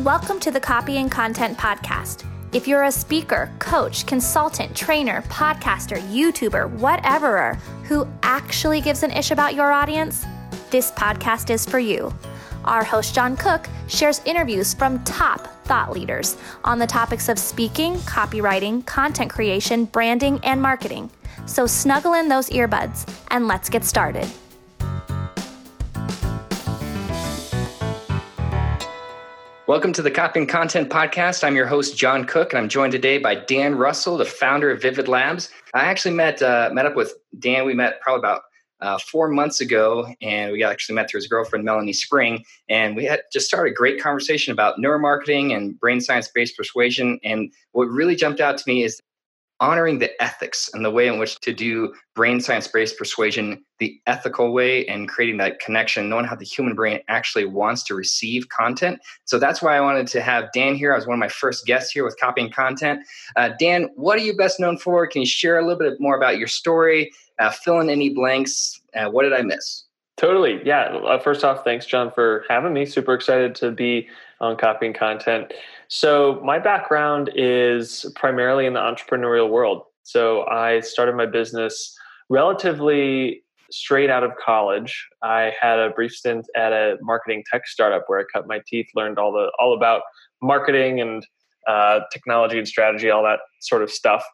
Welcome to the Copy and Content Podcast. If you're a speaker, coach, consultant, trainer, podcaster, YouTuber, whatever, who actually gives an ish about your audience, this podcast is for you. Our host, John Cook, shares interviews from top thought leaders on the topics of speaking, copywriting, content creation, branding, and marketing. So snuggle in those earbuds and let's get started. Welcome to the Copy and Content Podcast. I'm your host, John Cook, and I'm joined today by Dan Russell, the founder of Vivid Labs. I actually met uh, met up with Dan. We met probably about uh, four months ago, and we actually met through his girlfriend, Melanie Spring. And we had just started a great conversation about neuromarketing and brain science based persuasion. And what really jumped out to me is honoring the ethics and the way in which to do brain science based persuasion the ethical way and creating that connection, knowing how the human brain actually wants to receive content. So that's why I wanted to have Dan here. I was one of my first guests here with Copy and Content. Uh, Dan, what are you best known for? Can you share a little bit more about your story? Uh, fill in any blanks. Uh, what did I miss? Totally. Yeah. Uh, first off, thanks, John, for having me. Super excited to be on Copy and Content. So, my background is primarily in the entrepreneurial world. So, I started my business relatively straight out of college. I had a brief stint at a marketing tech startup where I cut my teeth, learned all the all about marketing and uh, technology and strategy, all that sort of stuff,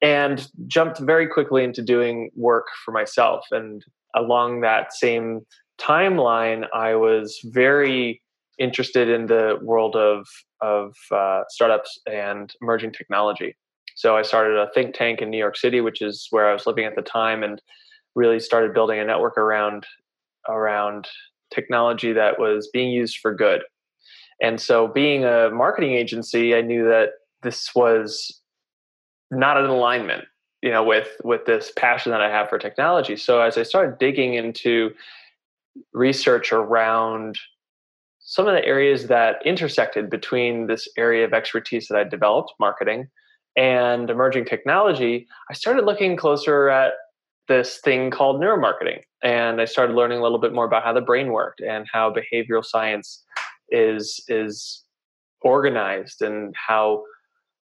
and jumped very quickly into doing work for myself. And along that same timeline, I was very interested in the world of of uh, startups and emerging technology. So I started a think tank in New York City, which is where I was living at the time, and really started building a network around around technology that was being used for good. And so, being a marketing agency, I knew that this was not in alignment, you know, with with this passion that I have for technology. So, as I started digging into research around some of the areas that intersected between this area of expertise that I developed, marketing, and emerging technology, I started looking closer at this thing called neuromarketing. And I started learning a little bit more about how the brain worked and how behavioral science is is organized and how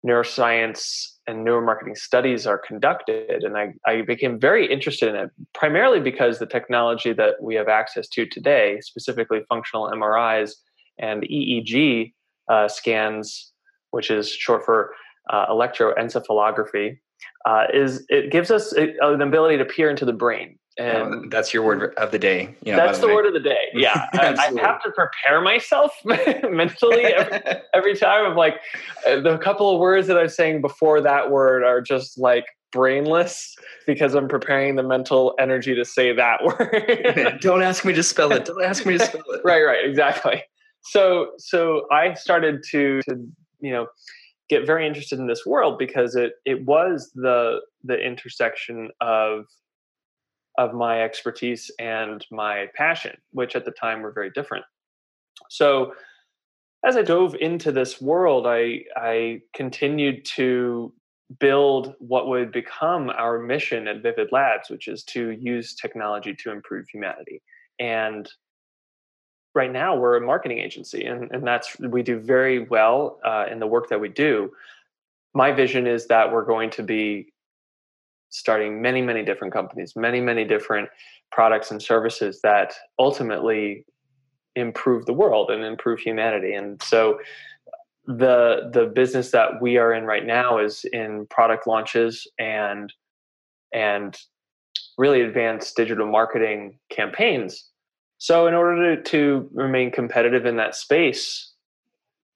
neuroscience and neuromarketing studies are conducted. And I, I became very interested in it, primarily because the technology that we have access to today, specifically functional MRIs and EEG uh, scans, which is short for uh, electroencephalography, uh, is it gives us an ability to peer into the brain. And that's your word of the day. You know, that's the, the word of the day. Yeah, I, I, have to prepare myself mentally every, every time. I'm like, uh, the couple of words that I'm saying before that word are just like brainless because I'm preparing the mental energy to say that word. Don't ask me to spell it. Don't ask me to spell it. right, right, exactly. So, so I started to, to you know get very interested in this world because it it was the the intersection of of my expertise and my passion, which at the time were very different. So as I dove into this world, I I continued to build what would become our mission at Vivid Labs, which is to use technology to improve humanity. And right now we're a marketing agency and, and that's we do very well uh, in the work that we do my vision is that we're going to be starting many many different companies many many different products and services that ultimately improve the world and improve humanity. And so the the business that we are in right now is in product launches and and really advanced digital marketing campaigns. So, in order to, to remain competitive in that space,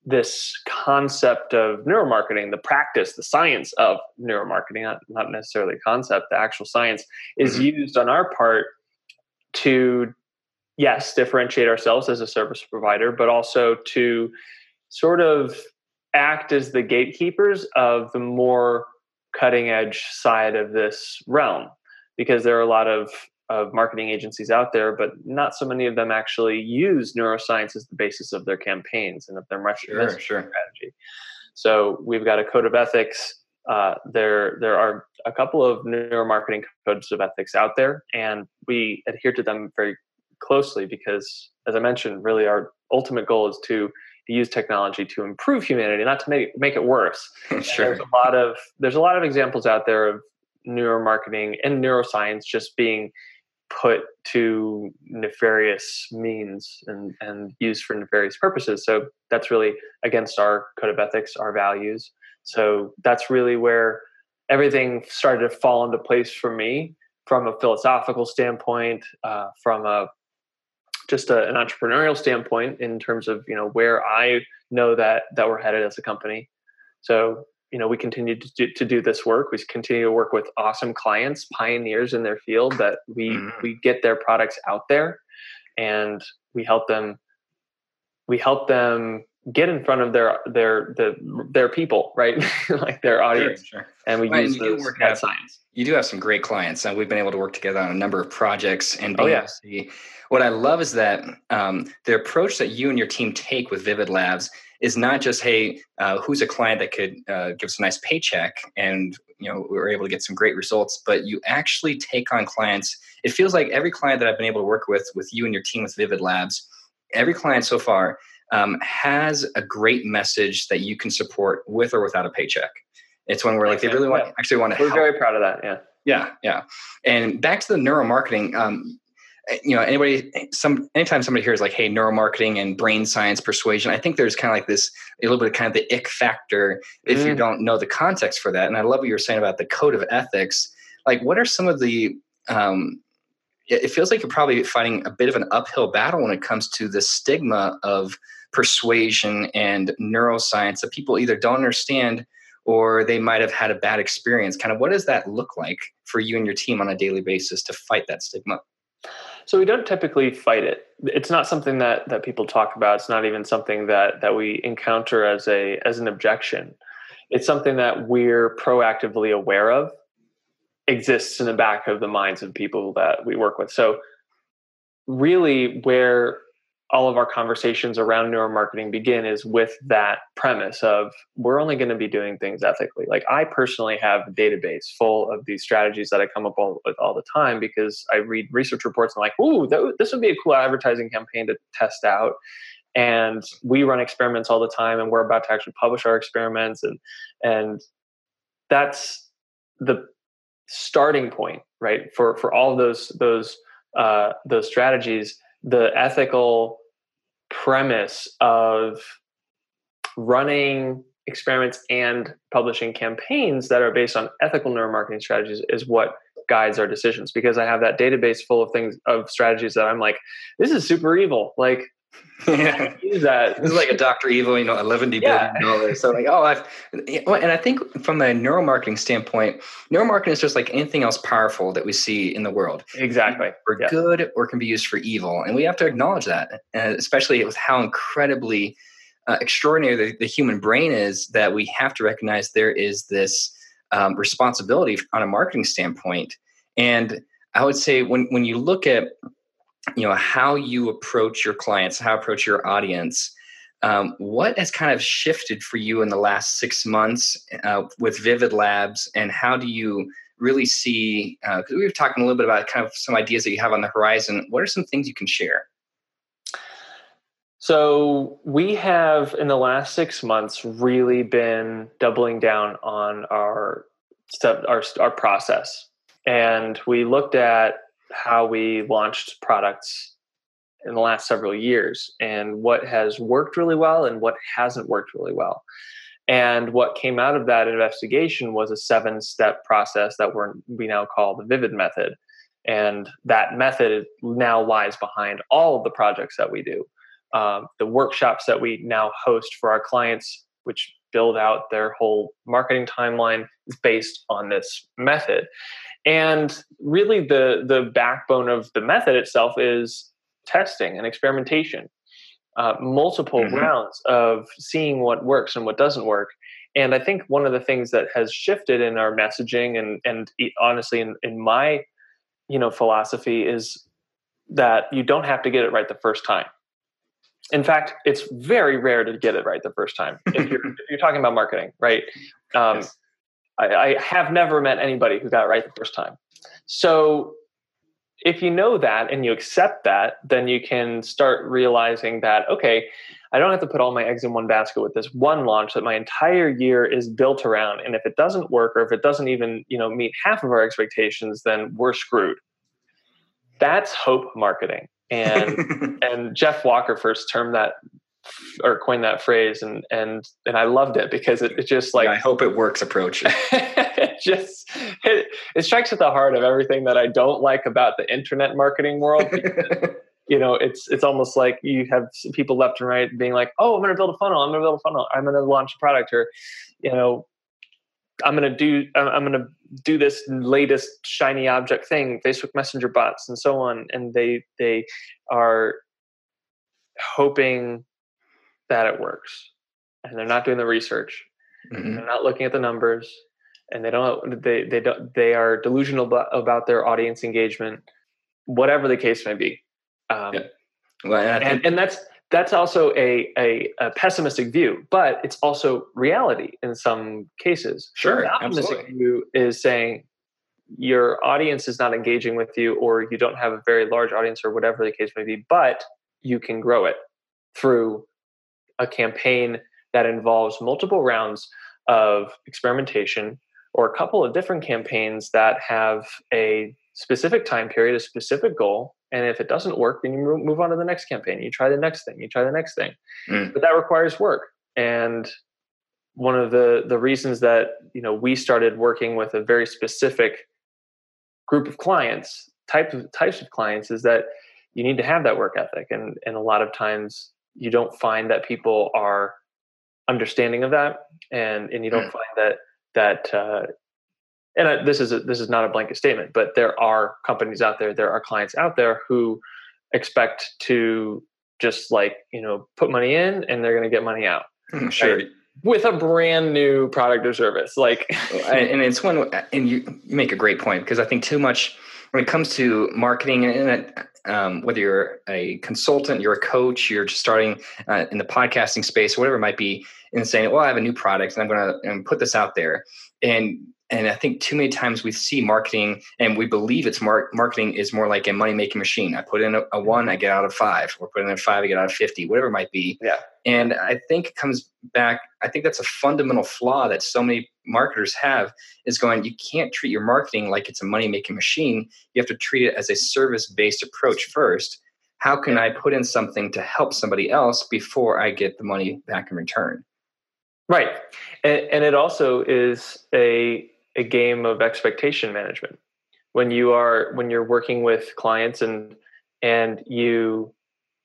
this concept of neuromarketing, the practice, the science of neuromarketing, not, not necessarily concept, the actual science, is mm-hmm. used on our part to, yes, differentiate ourselves as a service provider, but also to sort of act as the gatekeepers of the more cutting edge side of this realm because there are a lot of of marketing agencies out there, but not so many of them actually use neuroscience as the basis of their campaigns and of their marketing sure, sure. strategy. So we've got a code of ethics. Uh, there, there are a couple of neuromarketing codes of ethics out there, and we adhere to them very closely because, as I mentioned, really our ultimate goal is to use technology to improve humanity, not to make make it worse. sure. There's a lot of there's a lot of examples out there of neuromarketing and neuroscience just being put to nefarious means and, and used for nefarious purposes. So that's really against our code of ethics, our values. So that's really where everything started to fall into place for me from a philosophical standpoint, uh, from a just a, an entrepreneurial standpoint in terms of you know where I know that that we're headed as a company. So you know we continue to do, to do this work we continue to work with awesome clients pioneers in their field that we mm-hmm. we get their products out there and we help them we help them get in front of their their the, their people right like their audience sure, sure. and we right, use those, that science you do have some great clients and we've been able to work together on a number of projects and oh, yeah. see what i love is that um, the approach that you and your team take with vivid labs is not just hey uh, who's a client that could uh, give us a nice paycheck and you know we were able to get some great results but you actually take on clients. It feels like every client that i've been able to work with with you and your team with vivid labs every client so far um, has a great message that you can support with or without a paycheck. It's one where like they really want actually want to we're help. very proud of that yeah. Yeah yeah. And back to the neuromarketing um, you know anybody some anytime somebody hears like hey neuromarketing and brain science persuasion i think there's kind of like this a little bit of kind of the ick factor if mm. you don't know the context for that. And i love what you were saying about the code of ethics. Like what are some of the um, it feels like you're probably fighting a bit of an uphill battle when it comes to the stigma of persuasion and neuroscience that people either don't understand or they might have had a bad experience. Kind of what does that look like for you and your team on a daily basis to fight that stigma so we don't typically fight it. It's not something that that people talk about. It's not even something that that we encounter as a as an objection. It's something that we're proactively aware of exists in the back of the minds of people that we work with. So really where all of our conversations around neuromarketing begin is with that premise of we're only going to be doing things ethically. Like I personally have a database full of these strategies that I come up with all the time because I read research reports and I'm like, ooh, th- this would be a cool advertising campaign to test out. And we run experiments all the time, and we're about to actually publish our experiments, and and that's the starting point, right? For for all those those uh, those strategies the ethical premise of running experiments and publishing campaigns that are based on ethical neuromarketing strategies is what guides our decisions because I have that database full of things of strategies that I'm like, this is super evil. Like yeah. use that. This is like a Dr. Evil, you know, eleven billion dollars. So like, oh, I've, and I think from a neuromarketing standpoint, neuromarketing is just like anything else powerful that we see in the world. Exactly. For yeah. good or can be used for evil, and we have to acknowledge that, uh, especially with how incredibly uh, extraordinary the, the, human brain is. That we have to recognize there is this um, responsibility on a marketing standpoint, and I would say when when you look at you know how you approach your clients how approach your audience um, what has kind of shifted for you in the last six months uh, with vivid labs and how do you really see because uh, we were talking a little bit about kind of some ideas that you have on the horizon. What are some things you can share? So we have in the last six months really been doubling down on our our, our process. And we looked at how we launched products in the last several years and what has worked really well and what hasn't worked really well. And what came out of that investigation was a seven step process that we're, we now call the Vivid Method. And that method now lies behind all of the projects that we do. Um, the workshops that we now host for our clients, which build out their whole marketing timeline, based on this method. And really, the the backbone of the method itself is testing and experimentation, uh, multiple mm-hmm. rounds of seeing what works and what doesn't work. And I think one of the things that has shifted in our messaging and and honestly in, in my you know philosophy is that you don't have to get it right the first time. In fact, it's very rare to get it right the first time. if, you're, if you're talking about marketing, right? Um, yes. I, I have never met anybody who got it right the first time. So if you know that and you accept that, then you can start realizing that, okay, I don't have to put all my eggs in one basket with this one launch that my entire year is built around. And if it doesn't work or if it doesn't even, you know, meet half of our expectations, then we're screwed. That's hope marketing. And and Jeff Walker first termed that or coined that phrase and and and I loved it because it, it just like yeah, I hope it works approach. it just it, it strikes at the heart of everything that I don't like about the internet marketing world. you know, it's it's almost like you have people left and right being like, "Oh, I'm going to build a funnel. I'm going to build a funnel. I'm going to launch a product," or you know, I'm going to do I'm going to do this latest shiny object thing, Facebook Messenger bots, and so on, and they they are hoping that it works, and they're not doing the research, mm-hmm. they're not looking at the numbers, and they don't they they don't they are delusional about, their audience engagement, whatever the case may be. Um, yeah. Well, and, and, and that's that's also a, a, a, pessimistic view, but it's also reality in some cases. Sure, the optimistic absolutely. view is saying your audience is not engaging with you, or you don't have a very large audience, or whatever the case may be, but you can grow it through a campaign that involves multiple rounds of experimentation or a couple of different campaigns that have a specific time period, a specific goal, and if it doesn't work, then you move on to the next campaign. You try the next thing. You try the next thing. Mm. But that requires work. And one of the the reasons that you know we started working with a very specific group of clients, type of types of clients, is that you need to have that work ethic. And and a lot of times you don't find that people are understanding of that, and and you don't mm. find that that uh, and I, this is a, this is not a blanket statement, but there are companies out there, there are clients out there who expect to just like you know put money in and they're going to get money out. Mm, sure. Right? With a brand new product or service, like, and it's one, and you make a great point because I think too much when it comes to marketing, and um, whether you're a consultant, you're a coach, you're just starting uh, in the podcasting space, or whatever it might be, and saying, "Well, I have a new product, and I'm going to put this out there," and and I think too many times we see marketing and we believe it's mar- marketing is more like a money making machine. I put in a, a, one, I get out of five, or put in a five, I get out of 50, whatever it might be. Yeah. And I think it comes back, I think that's a fundamental flaw that so many marketers have is going, you can't treat your marketing like it's a money making machine. You have to treat it as a service based approach first. How can I put in something to help somebody else before I get the money back in return? Right. And, and it also is a a game of expectation management when you are when you're working with clients and and you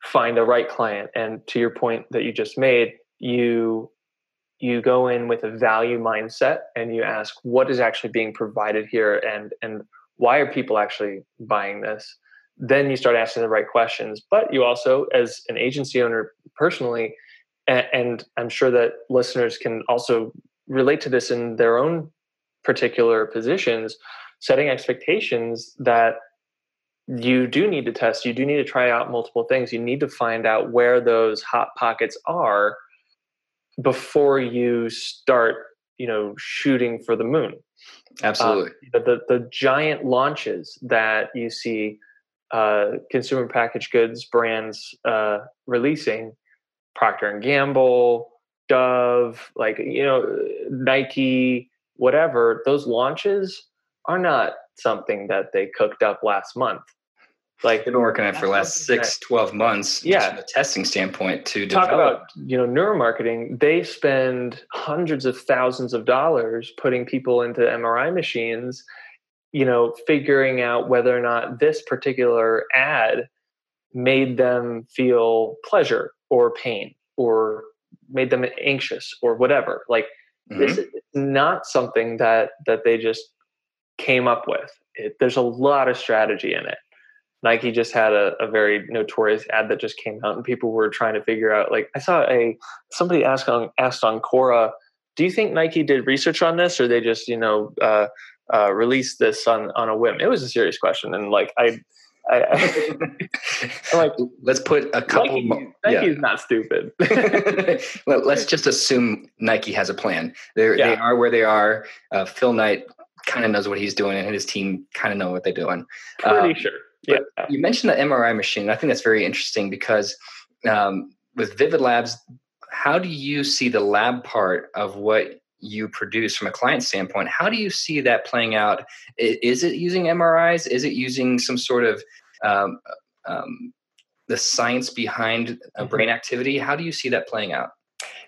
find the right client and to your point that you just made you you go in with a value mindset and you ask what is actually being provided here and and why are people actually buying this then you start asking the right questions but you also as an agency owner personally and, and i'm sure that listeners can also relate to this in their own particular positions, setting expectations that you do need to test, you do need to try out multiple things. You need to find out where those hot pockets are before you start, you know, shooting for the moon. Absolutely. Uh, the, the, the giant launches that you see uh, consumer packaged goods brands uh, releasing, Procter and Gamble, Dove, like you know, Nike, whatever, those launches are not something that they cooked up last month. Like they've been working on it for the last six, that, 12 months. Yeah. From a testing standpoint to talk develop. about, you know, neuromarketing. They spend hundreds of thousands of dollars putting people into MRI machines, you know, figuring out whether or not this particular ad made them feel pleasure or pain or made them anxious or whatever. Like Mm-hmm. This is not something that that they just came up with. It, there's a lot of strategy in it. Nike just had a, a, very notorious ad that just came out, and people were trying to figure out. Like I saw a somebody asked on asked on Quora, "Do you think Nike did research on this, or they just you know uh, uh, released this on on a whim?" It was a serious question, and like I I, I like let's put a couple. Nike, Nike's yeah. not stupid. well, let's just assume Nike has a plan. They yeah. they are where they are. Uh, Phil Knight kind of knows what he's doing, and his team kind of know what they're doing. Pretty um, sure. Yeah. You mentioned the MRI machine. I think that's very interesting because um, with Vivid Labs, how do you see the lab part of what you produce from a client standpoint? How do you see that playing out? Is it using MRIs? Is it using some sort of um, um, the science behind mm-hmm. brain activity? How do you see that playing out?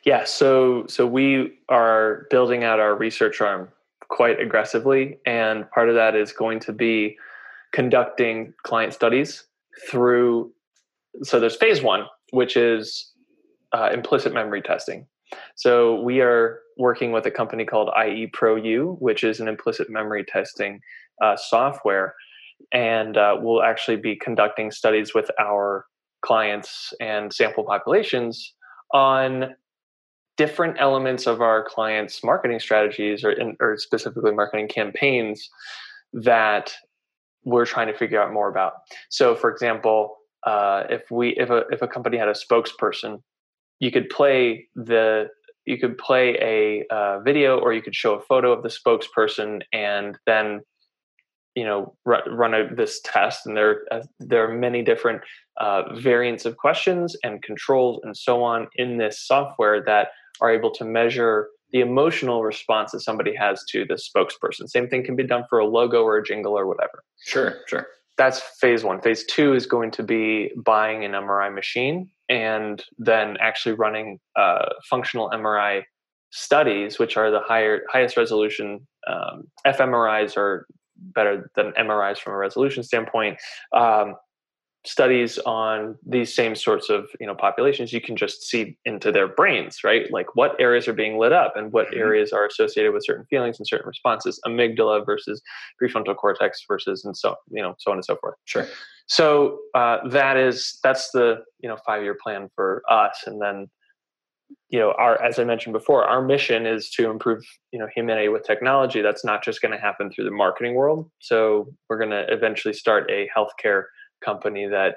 Yeah, so so we are building out our research arm quite aggressively, and part of that is going to be conducting client studies through. So there's phase one, which is uh, implicit memory testing. So we are working with a company called IE Pro U, which is an implicit memory testing uh, software, and uh, we'll actually be conducting studies with our clients and sample populations on different elements of our clients' marketing strategies or, or specifically marketing campaigns that we're trying to figure out more about. So, for example, uh, if we if a if a company had a spokesperson, you could play the you could play a uh, video or you could show a photo of the spokesperson and then you know run a, this test and there uh, there are many different uh, variants of questions and controls and so on in this software that are able to measure the emotional response that somebody has to the spokesperson. Same thing can be done for a logo or a jingle or whatever. Sure, sure. That's phase one. Phase two is going to be buying an MRI machine and then actually running uh, functional MRI studies, which are the higher highest resolution. Um, fMRIs are better than MRIs from a resolution standpoint. Um, studies on these same sorts of you know populations you can just see into their brains right? Like what areas are being lit up and what mm-hmm. areas are associated with certain feelings and certain responses amygdala versus prefrontal cortex versus and so you know so on and so forth. Sure. So uh, that is that's the you know five year plan for us and then you know our as i mentioned before our mission is to improve you know humanity with technology. That's not just going to happen through the marketing world. So we're going to eventually start a healthcare company that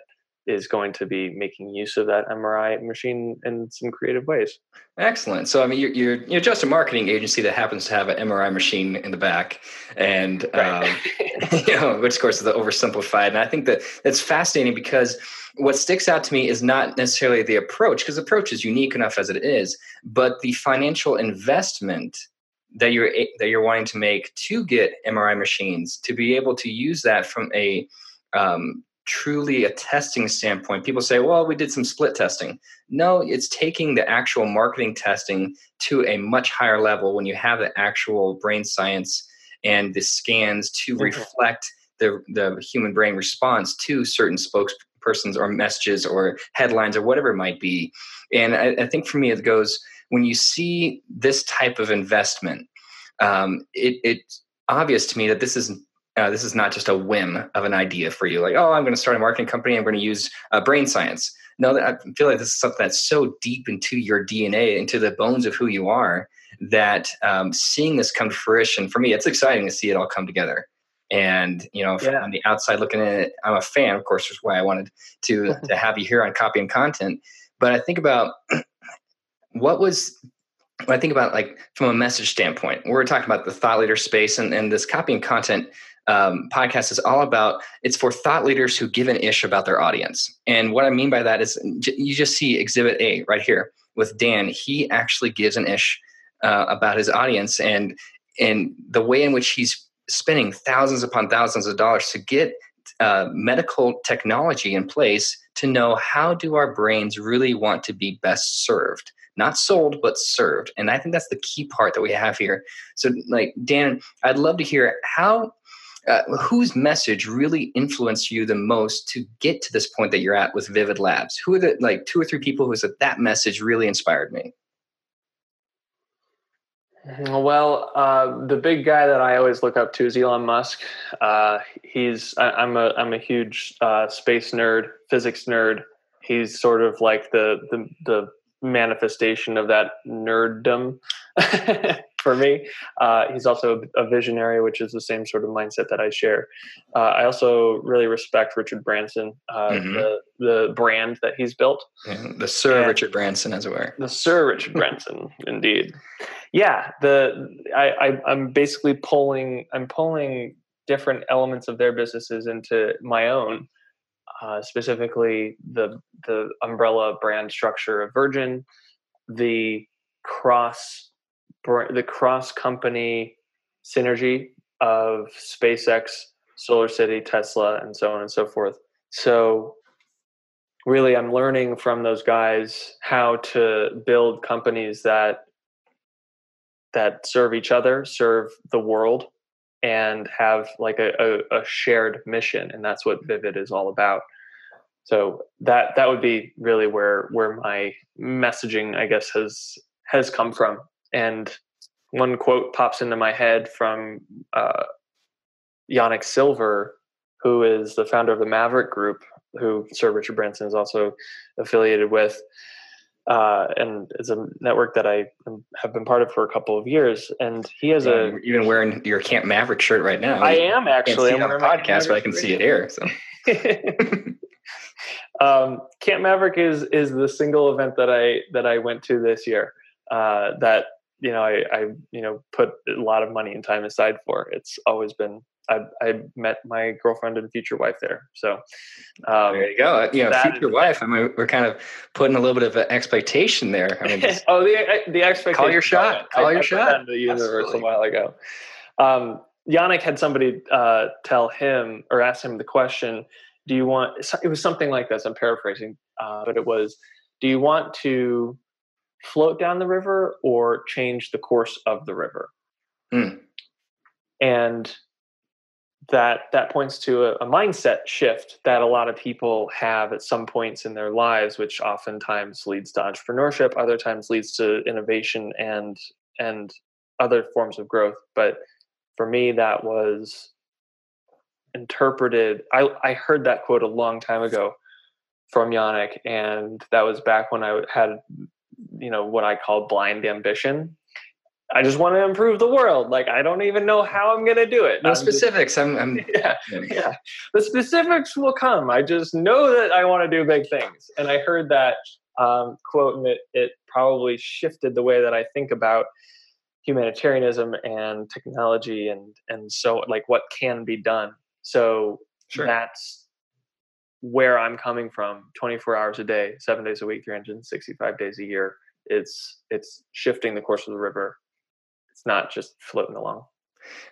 is going to be making use of that MRI machine in some creative ways. Excellent. So, I mean, you're, you're, you're just a marketing agency that happens to have an MRI machine in the back, and right. um, you know, which of course is the oversimplified. And I think that that's fascinating because what sticks out to me is not necessarily the approach, because the approach is unique enough as it is, but the financial investment that you're that you're wanting to make to get MRI machines to be able to use that from a um, truly a testing standpoint, people say, well, we did some split testing. No, it's taking the actual marketing testing to a much higher level when you have the actual brain science and the scans to reflect the, the human brain response to certain spokespersons or messages or headlines or whatever it might be. And I, I think for me, it goes when you see this type of investment, um, it, it's obvious to me that this is uh, this is not just a whim of an idea for you, like, oh, I'm going to start a marketing company. I'm going to use uh, brain science. No, I feel like this is something that's so deep into your DNA, into the bones of who you are, that um, seeing this come to fruition for me, it's exciting to see it all come together. And you know, yeah. on the outside looking at it, I'm a fan. Of course, is why I wanted to to have you here on Copy and Content. But I think about what was when I think about like from a message standpoint, we're talking about the thought leader space and, and this copy and content um, podcast is all about it's for thought leaders who give an ish about their audience. And what I mean by that is you just see Exhibit A right here with Dan. He actually gives an ish uh, about his audience and and the way in which he's spending thousands upon thousands of dollars to get uh, medical technology in place to know how do our brains really want to be best served not sold but served and i think that's the key part that we have here so like dan i'd love to hear how uh, whose message really influenced you the most to get to this point that you're at with Vivid Labs? Who are the like two or three people who said that message really inspired me? Mm-hmm. Well, uh, the big guy that I always look up to is Elon Musk. Uh, he's I, am a I'm a huge uh, space nerd, physics nerd. He's sort of like the the the manifestation of that nerddom. for me. Uh, he's also a visionary, which is the same sort of mindset that I share. Uh, I also really respect Richard Branson, uh, mm-hmm. the the brand that he's built. the Sir and Richard Branson, as it were. The Sir Richard Branson, indeed. Yeah, the I, I I'm basically pulling I'm pulling different elements of their businesses into my own. uh, specifically the the umbrella brand structure of Virgin, the cross the cross company synergy of SpaceX, SolarCity, Tesla, and so on and so forth. So really I'm learning from those guys how to build companies that that serve each other, serve the world, and have like a, a, a, shared mission. And that's what Vivid is all about. So that that would be really where where my messaging, I guess, has has come from. And one quote pops into my head from uh, Yanik Silver, who is the founder of the Maverick Group, who Sir Richard Branson is also affiliated with. Uh, and it's a network that I have been part of for a couple of years. And he has yeah, a even wearing your Camp Maverick shirt right now. I am actually. I'm on a podcast, but I can see it here. So. um, Camp Maverick is is the single event that I that I went to this year. Uh, that you know I, I you know put a lot of money and time aside for. It's always been I, I met my girlfriend and future wife there. So um, there you go. Uh, you know, future wife. I mean, we're kind of putting a little bit of an expectation there. I mean, oh, the uh, the expectation. Call your shot. Call I, your I shot. The universe Absolutely. a while ago. Um, Yanik had somebody uh, tell him or ask him the question, "Do you want?" It was something like this. I'm paraphrasing, uh, but it was, "Do you want to float down the river or change the course of the river?" Mm. And that that points to a, a, mindset shift that a lot of people have at some points in their lives which oftentimes leads to entrepreneurship other times leads to innovation and and other forms of growth but for me that was interpreted i i heard that quote a long time ago from Yanik, and that was back when I had you know what I call blind ambition I just want to improve the world. Like I don't even know how I'm going to do it. No I'm specifics. Just, I'm, I'm yeah, yeah. The specifics will come. I just know that I want to do big things. And I heard that um, quote, and it it probably shifted the way that I think about humanitarianism and technology, and and so like what can be done. So sure. that's where I'm coming from. 24 hours a day, seven days a week, 365 days a year. It's it's shifting the course of the river it's not just floating along.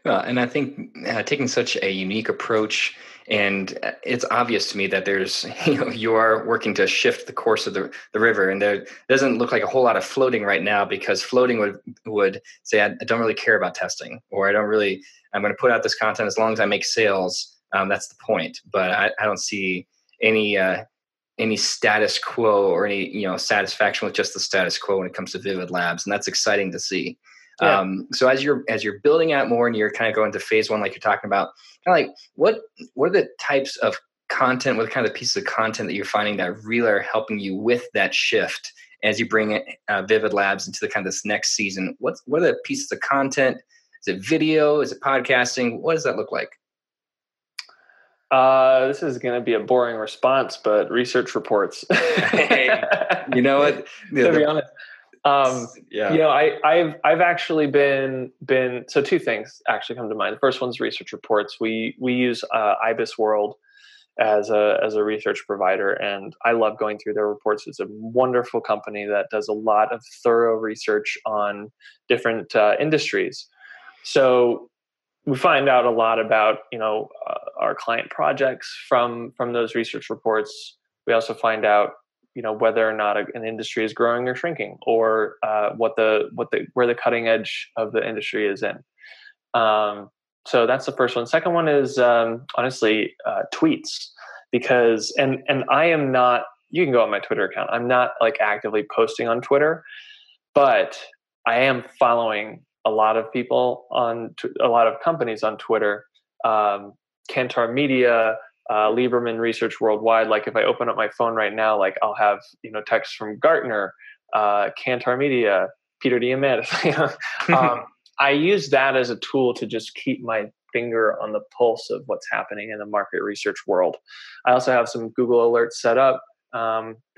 Well, and I think uh, taking such a unique approach, and uh, it's obvious to me that there's, you know, you are working to shift the course of the, the river, and there doesn't look like a whole lot of floating right now because floating would would say I, don't really care about testing, or I don't really, I'm going to put out this content as long as I make sales. Um, that's the point. But I, I don't see any uh, any status quo or any you know satisfaction with just the status quo when it comes to Vivid Labs, and that's exciting to see. Yeah. Um, so as you're as you're building out more and you're kind of going to phase one, like you're talking about, kind of like what what are the types of content, what kind of pieces of content that you're finding that really are helping you with that shift as you bring it, uh, Vivid Labs into the kind of this next season? What's what are the pieces of content? Is it video? Is it podcasting? What does that look like? Uh, this is going to be a boring response, but research reports. hey, you know what? to be honest, um, yeah. You know, I, I've I've actually been been so two things actually come to mind. The first one's research reports. We we use uh, IBISWorld as a as a research provider, and I love going through their reports. It's a wonderful company that does a lot of thorough research on different uh, industries. So we find out a lot about you know uh, our client projects from from those research reports. We also find out you know whether or not an industry is growing or shrinking or uh, what the what the where the cutting edge of the industry is in. Um, so that's the first one. Second one is um, honestly uh, tweets because and and i am not you can go on my twitter account. I'm not like actively posting on twitter but i am following a lot of people on a lot of companies on twitter um, kantar media uh, Lieberman Research Worldwide. Like if I open up my phone right now, like I'll have you know texts from Gartner, uh, Kantar Media, Peter Diamandis. um, I use that as a tool to just keep my finger on the pulse of what's happening in the market research world. I also have some Google alerts set up Um,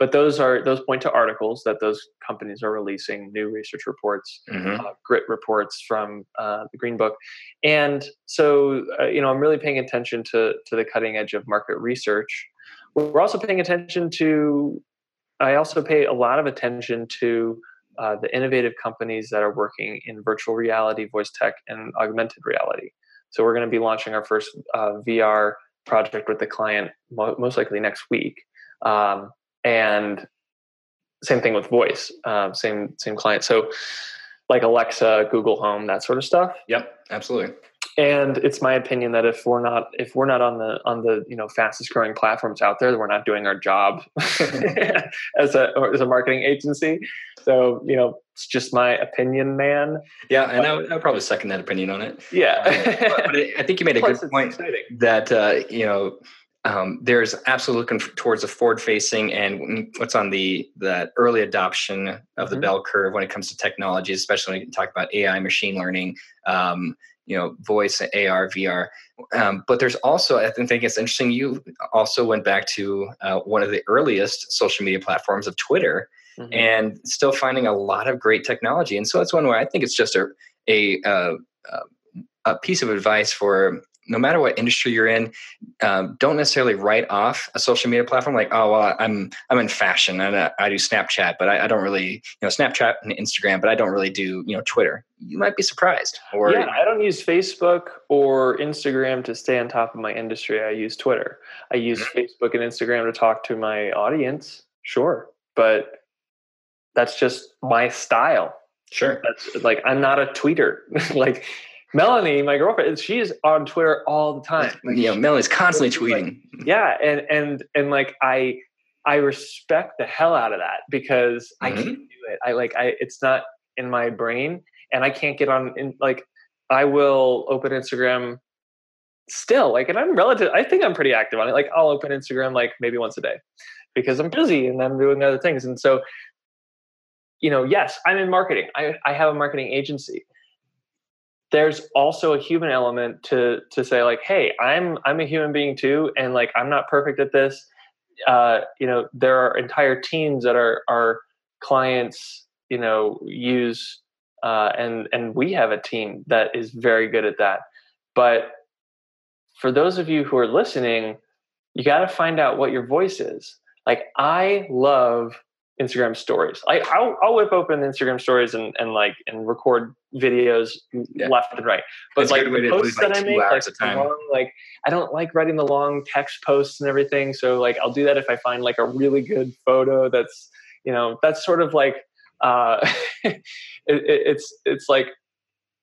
but those are those point to articles that those companies are releasing, new research reports, mm-hmm. uh, grit reports from uh, the GreenBook, and so uh, you know I'm really paying attention to to the cutting edge of market research. We're also paying attention to. I also pay a lot of attention to uh, the innovative companies that are working in virtual reality, voice tech, and augmented reality. So we're going to be launching our first uh, VR project with the client most likely next week um, and same thing with voice uh, same same client. So like alexa google home that sort of stuff. Yep absolutely. And it's my opinion that if we're not if we're not on the on the you know fastest growing platforms out there we're not doing our job as a as a marketing agency. So you know it's just my opinion man. Yeah and I would, I would probably second that opinion on it. Yeah. But, but, i think you made a Plus good point exciting. that uh, you know um, there's absolutely looking towards a forward facing and what's on the that early adoption of the mm-hmm. bell curve when it comes to technology, especially when you talk about AI, machine learning, um, you know, voice, AR, VR. Um, but there's also, I think it's interesting. You also went back to uh, one of the earliest social media platforms of Twitter, mm-hmm. and still finding a lot of great technology. And so that's one where I think it's just a a, a, a piece of advice for no matter what industry you're in, um, don't necessarily write off a social media platform like, oh well, I'm I'm in fashion and I, I do Snapchat, but I, I, don't really you know Snapchat and Instagram, but I don't really do you know Twitter. You might be surprised. Or yeah, I don't use Facebook or Instagram to stay on top of my industry. I use Twitter. I use mm-hmm. Facebook and Instagram to talk to my audience. Sure, but that's just my style. Sure. That's like I'm not a tweeter. like Melanie, my girlfriend, she's on Twitter all the time. Like, yeah, Melanie's constantly tweeting. Like, yeah, and and and like I I respect the hell out of that because mm-hmm. I can't do it. I like I it's not in my brain and I can't get on in like I will open Instagram still like and I'm relative I think I'm pretty active on it. Like I'll open Instagram like maybe once a day because I'm busy and I'm doing other things. And so you know, yes, I'm in marketing. I, I have a marketing agency there's also a human element to to say like hey i'm i'm a human being too and like i'm not perfect at this. Uh, you know there are entire teams that are our clients you know use uh, and and we have a team that is very good at that. But for those of you who are listening you got to find out what your voice is. Like i love Instagram stories. Like I'll, I'll whip open Instagram stories and, and like and record videos yeah. left and right. But it's like the posts that I make, like, long, like I don't like writing the long text posts and everything. So like I'll do that if I find like a really good photo that's you know that's sort of like uh, it, it's it's like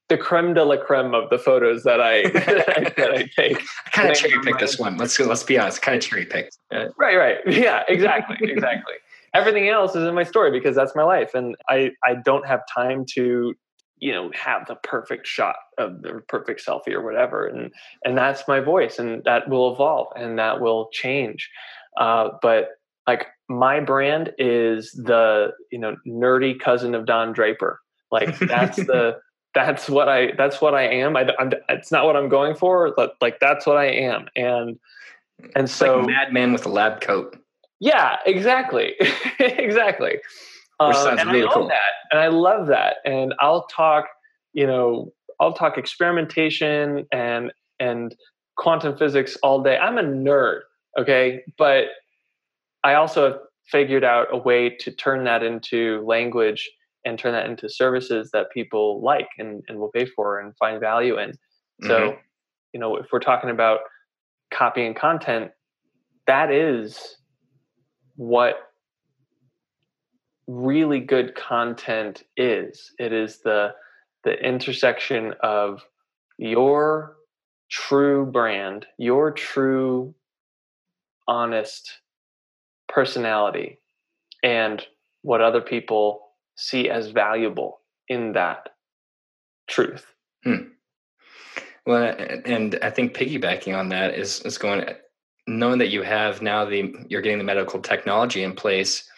the creme de la creme of the photos that I that I take. I kind of cherry picked this one. Let's let's be honest. Kind of cherry picked. Right, right. Yeah, exactly, exactly everything else is in my story because that's my life and i i don't have time to you know have the perfect shot of the perfect selfie or whatever and and that's my voice and that will evolve and that will change. Uh, but like my brand is the you know nerdy cousin of don draper. Like that's the that's what i that's what i am. I, am it's not what i'm going for but like that's what i am and and so like madman with a lab coat yeah, exactly, exactly. Sounds and really I cool. That, and I love that. And I'll talk, you know, I'll talk experimentation and and quantum physics all day. I'm a nerd, okay, but I also have figured out a way to turn that into language and turn that into services that people like and, and will pay for and find value in. So, mm-hmm. you know, if we're talking about Copy and Content, that is what really good content is. It is the the intersection of your true brand, your true honest personality and what other people see as valuable in that truth. Hmm. Well, and I think piggybacking on that is is going knowing that you have now the you're getting the medical technology in place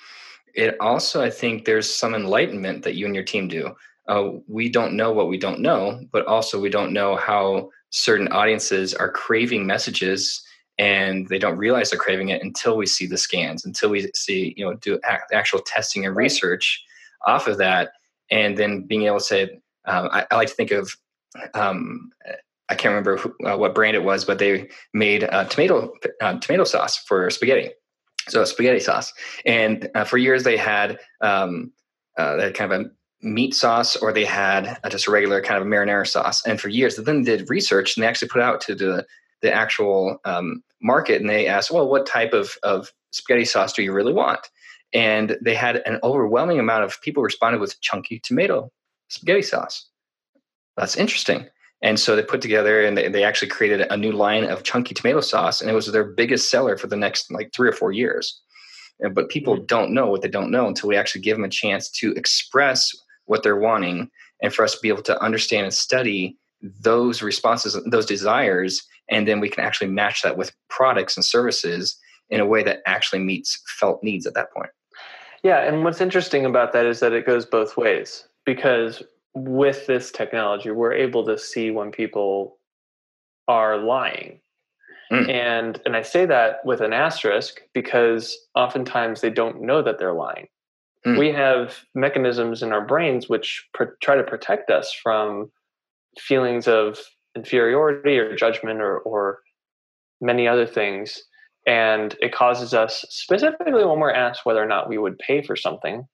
it also i think there's some enlightenment that you and your team do. Uh, we don't know what we don't know but also we don't know how certain audiences are craving messages and they don't realize they're craving it until we see the scans until we see you know do actual testing and research off of that. And then being able to say um, I, I, like to think of um, i can't remember who, uh, what brand it was but they made uh, tomato uh, tomato sauce for spaghetti so spaghetti sauce and uh, for years they had um, uh, they had kind of a meat sauce or they had just a regular kind of marinara sauce and for years they then did research and they actually put out to the the actual um, market and they asked, well, what type of, of spaghetti sauce do you really want? And they had an overwhelming amount of people responded with chunky tomato spaghetti sauce. That's interesting. And so they put together and they, they actually created a new line of chunky tomato sauce, and it was their biggest seller for the next like three or four years. But people mm-hmm. don't know what they don't know until we actually give them a chance to express what they're wanting and for us to be able to understand and study those responses, those desires, and then we can actually match that with products and services in a way that actually meets felt needs at that point. Yeah, and what's interesting about that is that it goes both ways because with this technology, we're able to see when people are lying. Mm. And and I say that with an asterisk because oftentimes they don't know that they're lying. Mm. We have mechanisms in our brains which pr- try to protect us from feelings of inferiority or judgment or, or many other things. And it causes us, specifically when we're asked whether or not we would pay for something,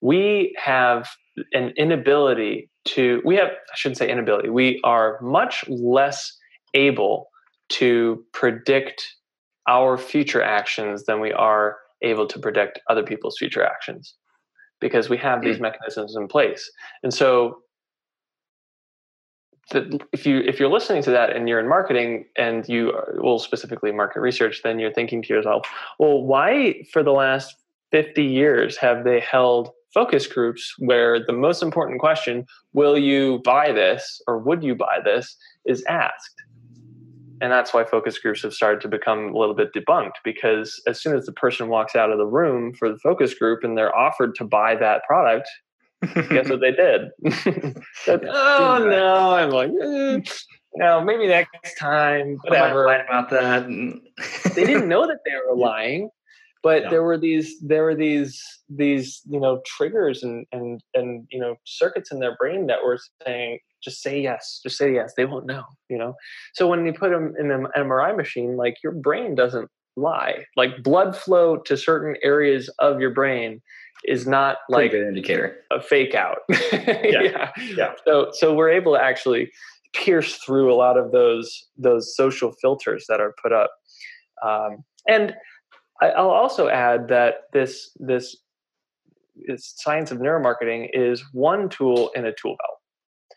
we have an inability to, we have, I shouldn't say inability, we are much less able to predict our future actions than we are able to predict other people's future actions because we have these hmm. mechanisms in place. And so if you if you're listening to that and you're in marketing and you will specifically market research then you're thinking to yourself well why for the last 50 years have they held focus groups where the most important question will you buy this or would you buy this is asked and that's why focus groups have started to become a little bit debunked because as soon as the person walks out of the room for the focus group and they're offered to buy that product Guess what they did? oh no! I'm like, eh, no, maybe next time. Whatever. I about that. they didn't know that they were lying, but there were these there were these these you know triggers and and and you know circuits in their brain that were saying just say yes just say yes they won't know you know so when you put them in an mri machine like your brain doesn't lie like blood flow to certain areas of your brain is not like an indicator a fake out. yeah. yeah. yeah. So so we're able to actually pierce through a lot of those those social filters that are put up. Um, and I, will also add that this this is science of neuromarketing is one tool in a tool belt.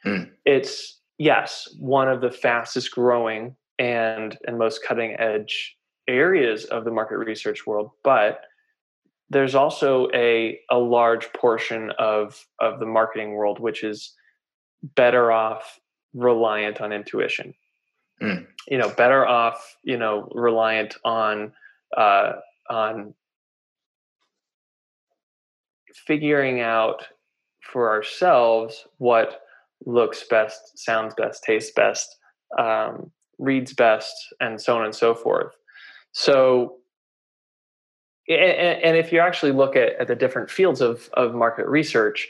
Hmm. It's yes one of the fastest growing and and most cutting edge areas of the market research world, but there's also a a large portion of of the marketing world which is better off reliant on intuition mm. you know better off you know reliant on uh, on figuring out for ourselves what looks best sounds best tastes best um, reads best and so on and so forth. So and, and if you actually look at, at the different fields of, of market research,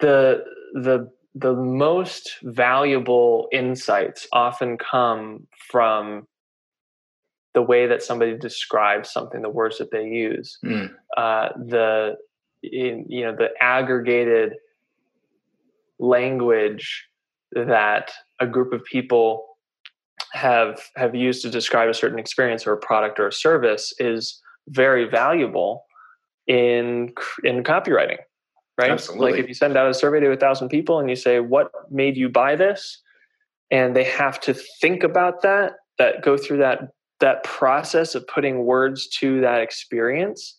the the the most valuable insights often come from the way that somebody describes something, the words that they use, mm. uh, the in, you know the aggregated language that a group of people have have used to describe a certain experience or a product or a service is very valuable in in copywriting right Absolutely. like if you send out a survey to a thousand people and you say what made you buy this and they have to think about that that go through that that process of putting words to that experience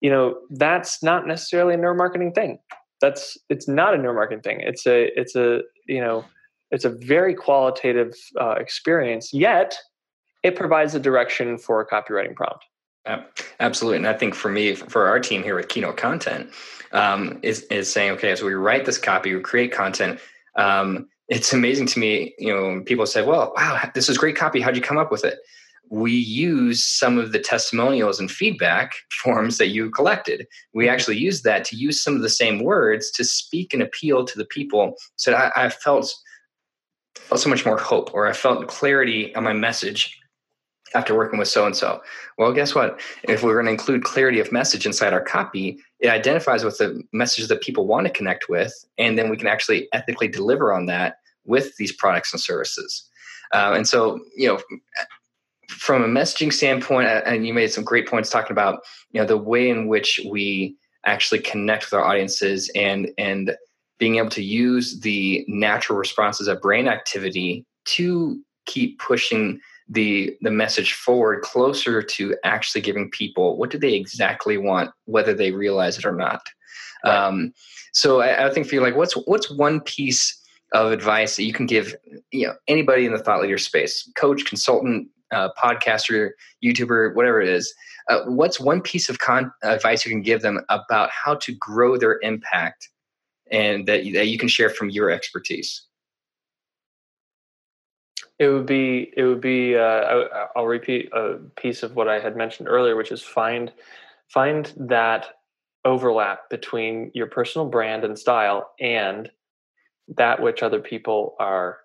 you know that's not necessarily a neuromarketing thing that's it's not a neuromarketing thing it's a it's a you know it's a very qualitative uh, experience, yet it provides a direction for a copywriting prompt. Absolutely, and I think for me, for our team here with Keynote Content, um, is is saying, okay, as we write this copy, we create content. Um, it's amazing to me, you know, people say, well, wow, this is great copy. How'd you come up with it? We use some of the testimonials and feedback forms that you collected. We mm-hmm. actually use that to use some of the same words to speak and appeal to the people. So I, I felt, felt so much more hope, or I felt clarity on my message after working with so and so. Well, guess what? If we're going to include clarity of message inside our copy, it identifies with the messages that people want to connect with, and then we can actually ethically deliver on that with these products and services. Uh, and so, you know, from a messaging standpoint, and you made some great points talking about, you know, the way in which we actually connect with our audiences and and being able to use the natural responses of brain activity to keep pushing the the message forward closer to actually giving people what do they exactly want whether they realize it or not right. um, so I, I think for you like what's what's one piece of advice that you can give you know anybody in the thought leader space coach consultant uh, podcaster youtuber whatever it is uh, what's one piece of con- advice you can give them about how to grow their impact and that, that you can share from your expertise it would be it would be uh, I'll repeat a piece of what I had mentioned earlier, which is find find that overlap between your personal brand and style and that which other people are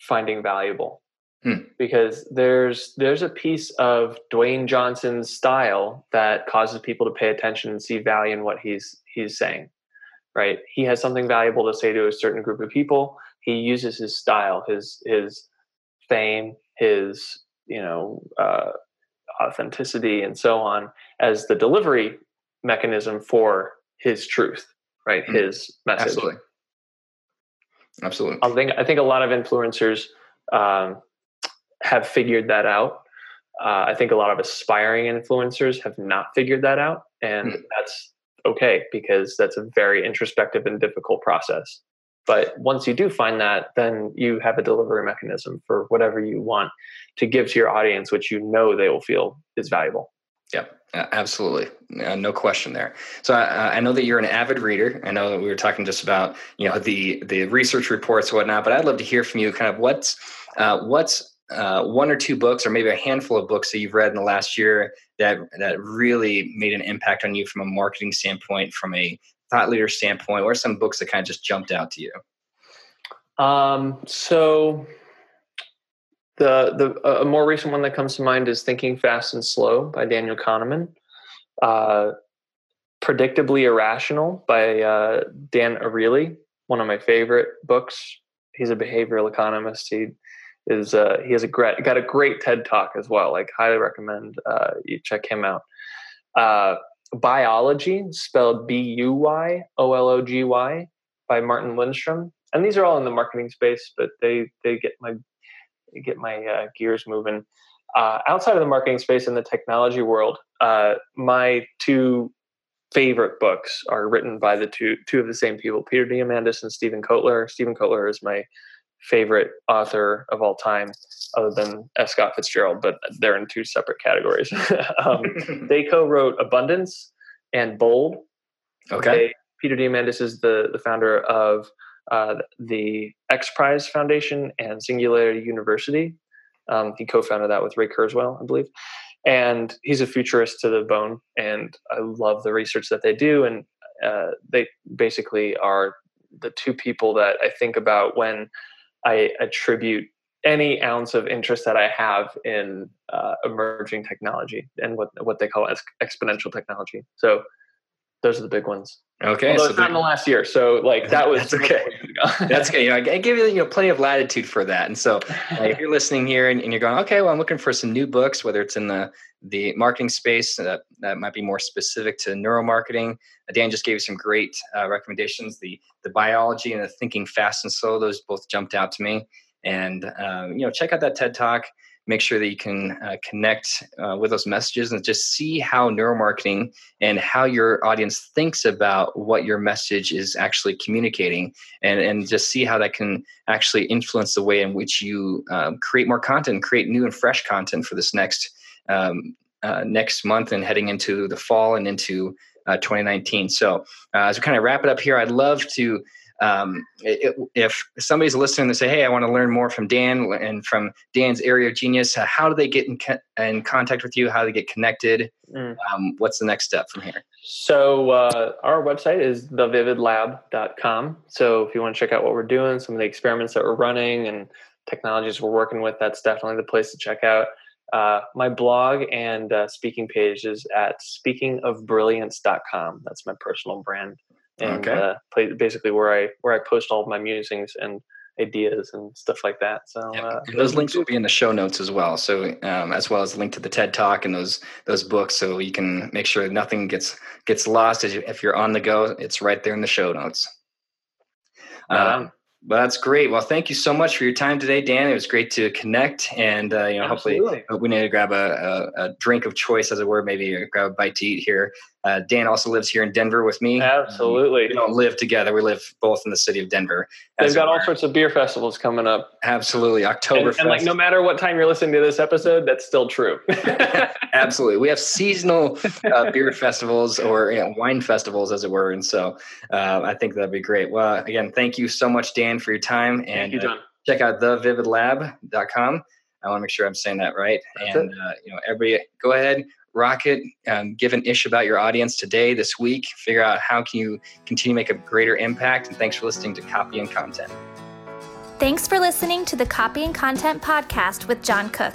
finding valuable. Hmm. Because there's there's a piece of Dwayne Johnson's style that causes people to pay attention and see value in what he's he's saying. Right? He has something valuable to say to a certain group of people he uses his style, his his fame, his you know uh, authenticity, and so on as the delivery mechanism for his truth, right? Mm-hmm. His message. Absolutely. Absolutely. I think I think a lot of influencers um, have figured that out. Uh, I think a lot of aspiring influencers have not figured that out, and mm-hmm. that's okay because that's a very introspective and difficult process. But once you do find that, then you have a delivery mechanism for whatever you want to give to your audience, which you know they will feel is valuable. Yeah, absolutely, uh, no question there. So I, I, know that you're an avid reader. I know that we were talking just about you know the the research reports and whatnot, but I'd love to hear from you. Kind of what's uh, what's uh, one or two books, or maybe a handful of books that you've read in the last year that that really made an impact on you from a marketing standpoint, from a thought leader standpoint? Are some books that kind of just jumped out to you? Um, so the the a more recent one that comes to mind is Thinking Fast and Slow by Daniel Kahneman. Uh, Predictably Irrational by uh, Dan Ariely, one of my favorite books. He's a behavioral economist. He is uh, he has a great got a great TED talk as well. Like highly recommend uh, you check him out. Uh, Buyology, spelled B U Y O L O G Y, by Martin Lindstrom. And these are all in the marketing space, but they they get my get my uh, gears moving. Uh, outside of the marketing space in the technology world, uh, my two favorite books are written by the two two of the same people, Peter Diamandis and Steven Kotler. Steven Kotler is my favorite author of all time, other than F. Scott Fitzgerald, but they're in two separate categories. um, they co-wrote Abundance and Bold. Okay. They, Peter Diamandis is the the founder of uh, the X Prize Foundation and Singularity University. Um, he co-founded that with Ray Kurzweil, I believe. And he's a futurist to the bone, and I love the research that they do. And uh, they basically are the two people that I think about when I attribute any ounce of interest that I have in uh, emerging technology and what what they call exponential technology. So those are the big ones. Okay, Although so it's not in the last year, so like that was that's okay. that's okay. You know, I give you you know plenty of latitude for that. And so, uh, if you're listening here and, and, you're going, okay, well, I'm looking for some new books, whether it's in the the marketing space that that might be more specific to neuromarketing. Uh, Dan just gave you some great uh, recommendations. The the Buyology and the thinking fast and slow; those both jumped out to me. And um, you know, check out that TED talk make sure that you can uh, connect uh, with those messages and just see how neuromarketing and how your audience thinks about what your message is actually communicating and, and just see how that can actually influence the way in which you um, create more content create new and fresh content for this next um, uh, next month and heading into the fall and into uh, 2019 so uh, as we kind of wrap it up here i'd love to um, it, if somebody's listening and say, "Hey, I want to learn more from Dan and from Dan's area of genius," how do they get in, co- in, contact with you? How do they get connected? Mm. Um, what's the next step from here? So uh, our website is thevividlab.com. So if you want to check out what we're doing, some of the experiments that we're running, and technologies we're working with, that's definitely the place to check out. Uh, my blog and uh, speaking page is at speakingofbrilliance.com. That's my personal brand, and okay. uh, basically where I where I post all of my musings and ideas and stuff like that. So uh, those links will be in the show notes as well. So um, as well as link to the TED Talk and those those books, so you can make sure nothing gets gets lost as you, if you're on the go. It's right there in the show notes. Um, well, that's great. Well, thank you so much for your time today, Dan. It was great to connect, and uh, you know, Absolutely. hopefully, we need to grab a, a, a, drink of choice, as it were, maybe grab a bite to eat here. Uh, Dan also lives here in Denver with me. Absolutely. Um, we don't live together. We live both in the city of Denver. They've got all sorts of beer festivals coming up. Absolutely. October. And, and, like no matter what time you're listening to this episode, that's still true. Absolutely. We have seasonal uh, beer festivals or you know, wine festivals, as it were. And so uh, I think that'd be great. Well, again, thank you so much, Dan, for your time. And thank you, John. check out thevividlab.com. I want to make sure I'm saying that right. That's and, uh, you know, everybody go ahead, rocket um, give an ish about your audience today this week figure out how can you continue to make a greater impact and thanks for listening to copy and content. Thanks for listening to the copy and content podcast with john cook.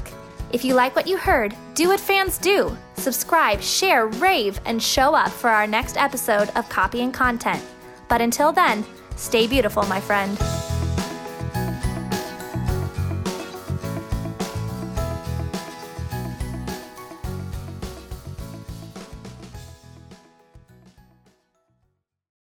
If you like what you heard do what fans do. Subscribe share rave and show up for our next episode of copy and content. But until then stay beautiful my friend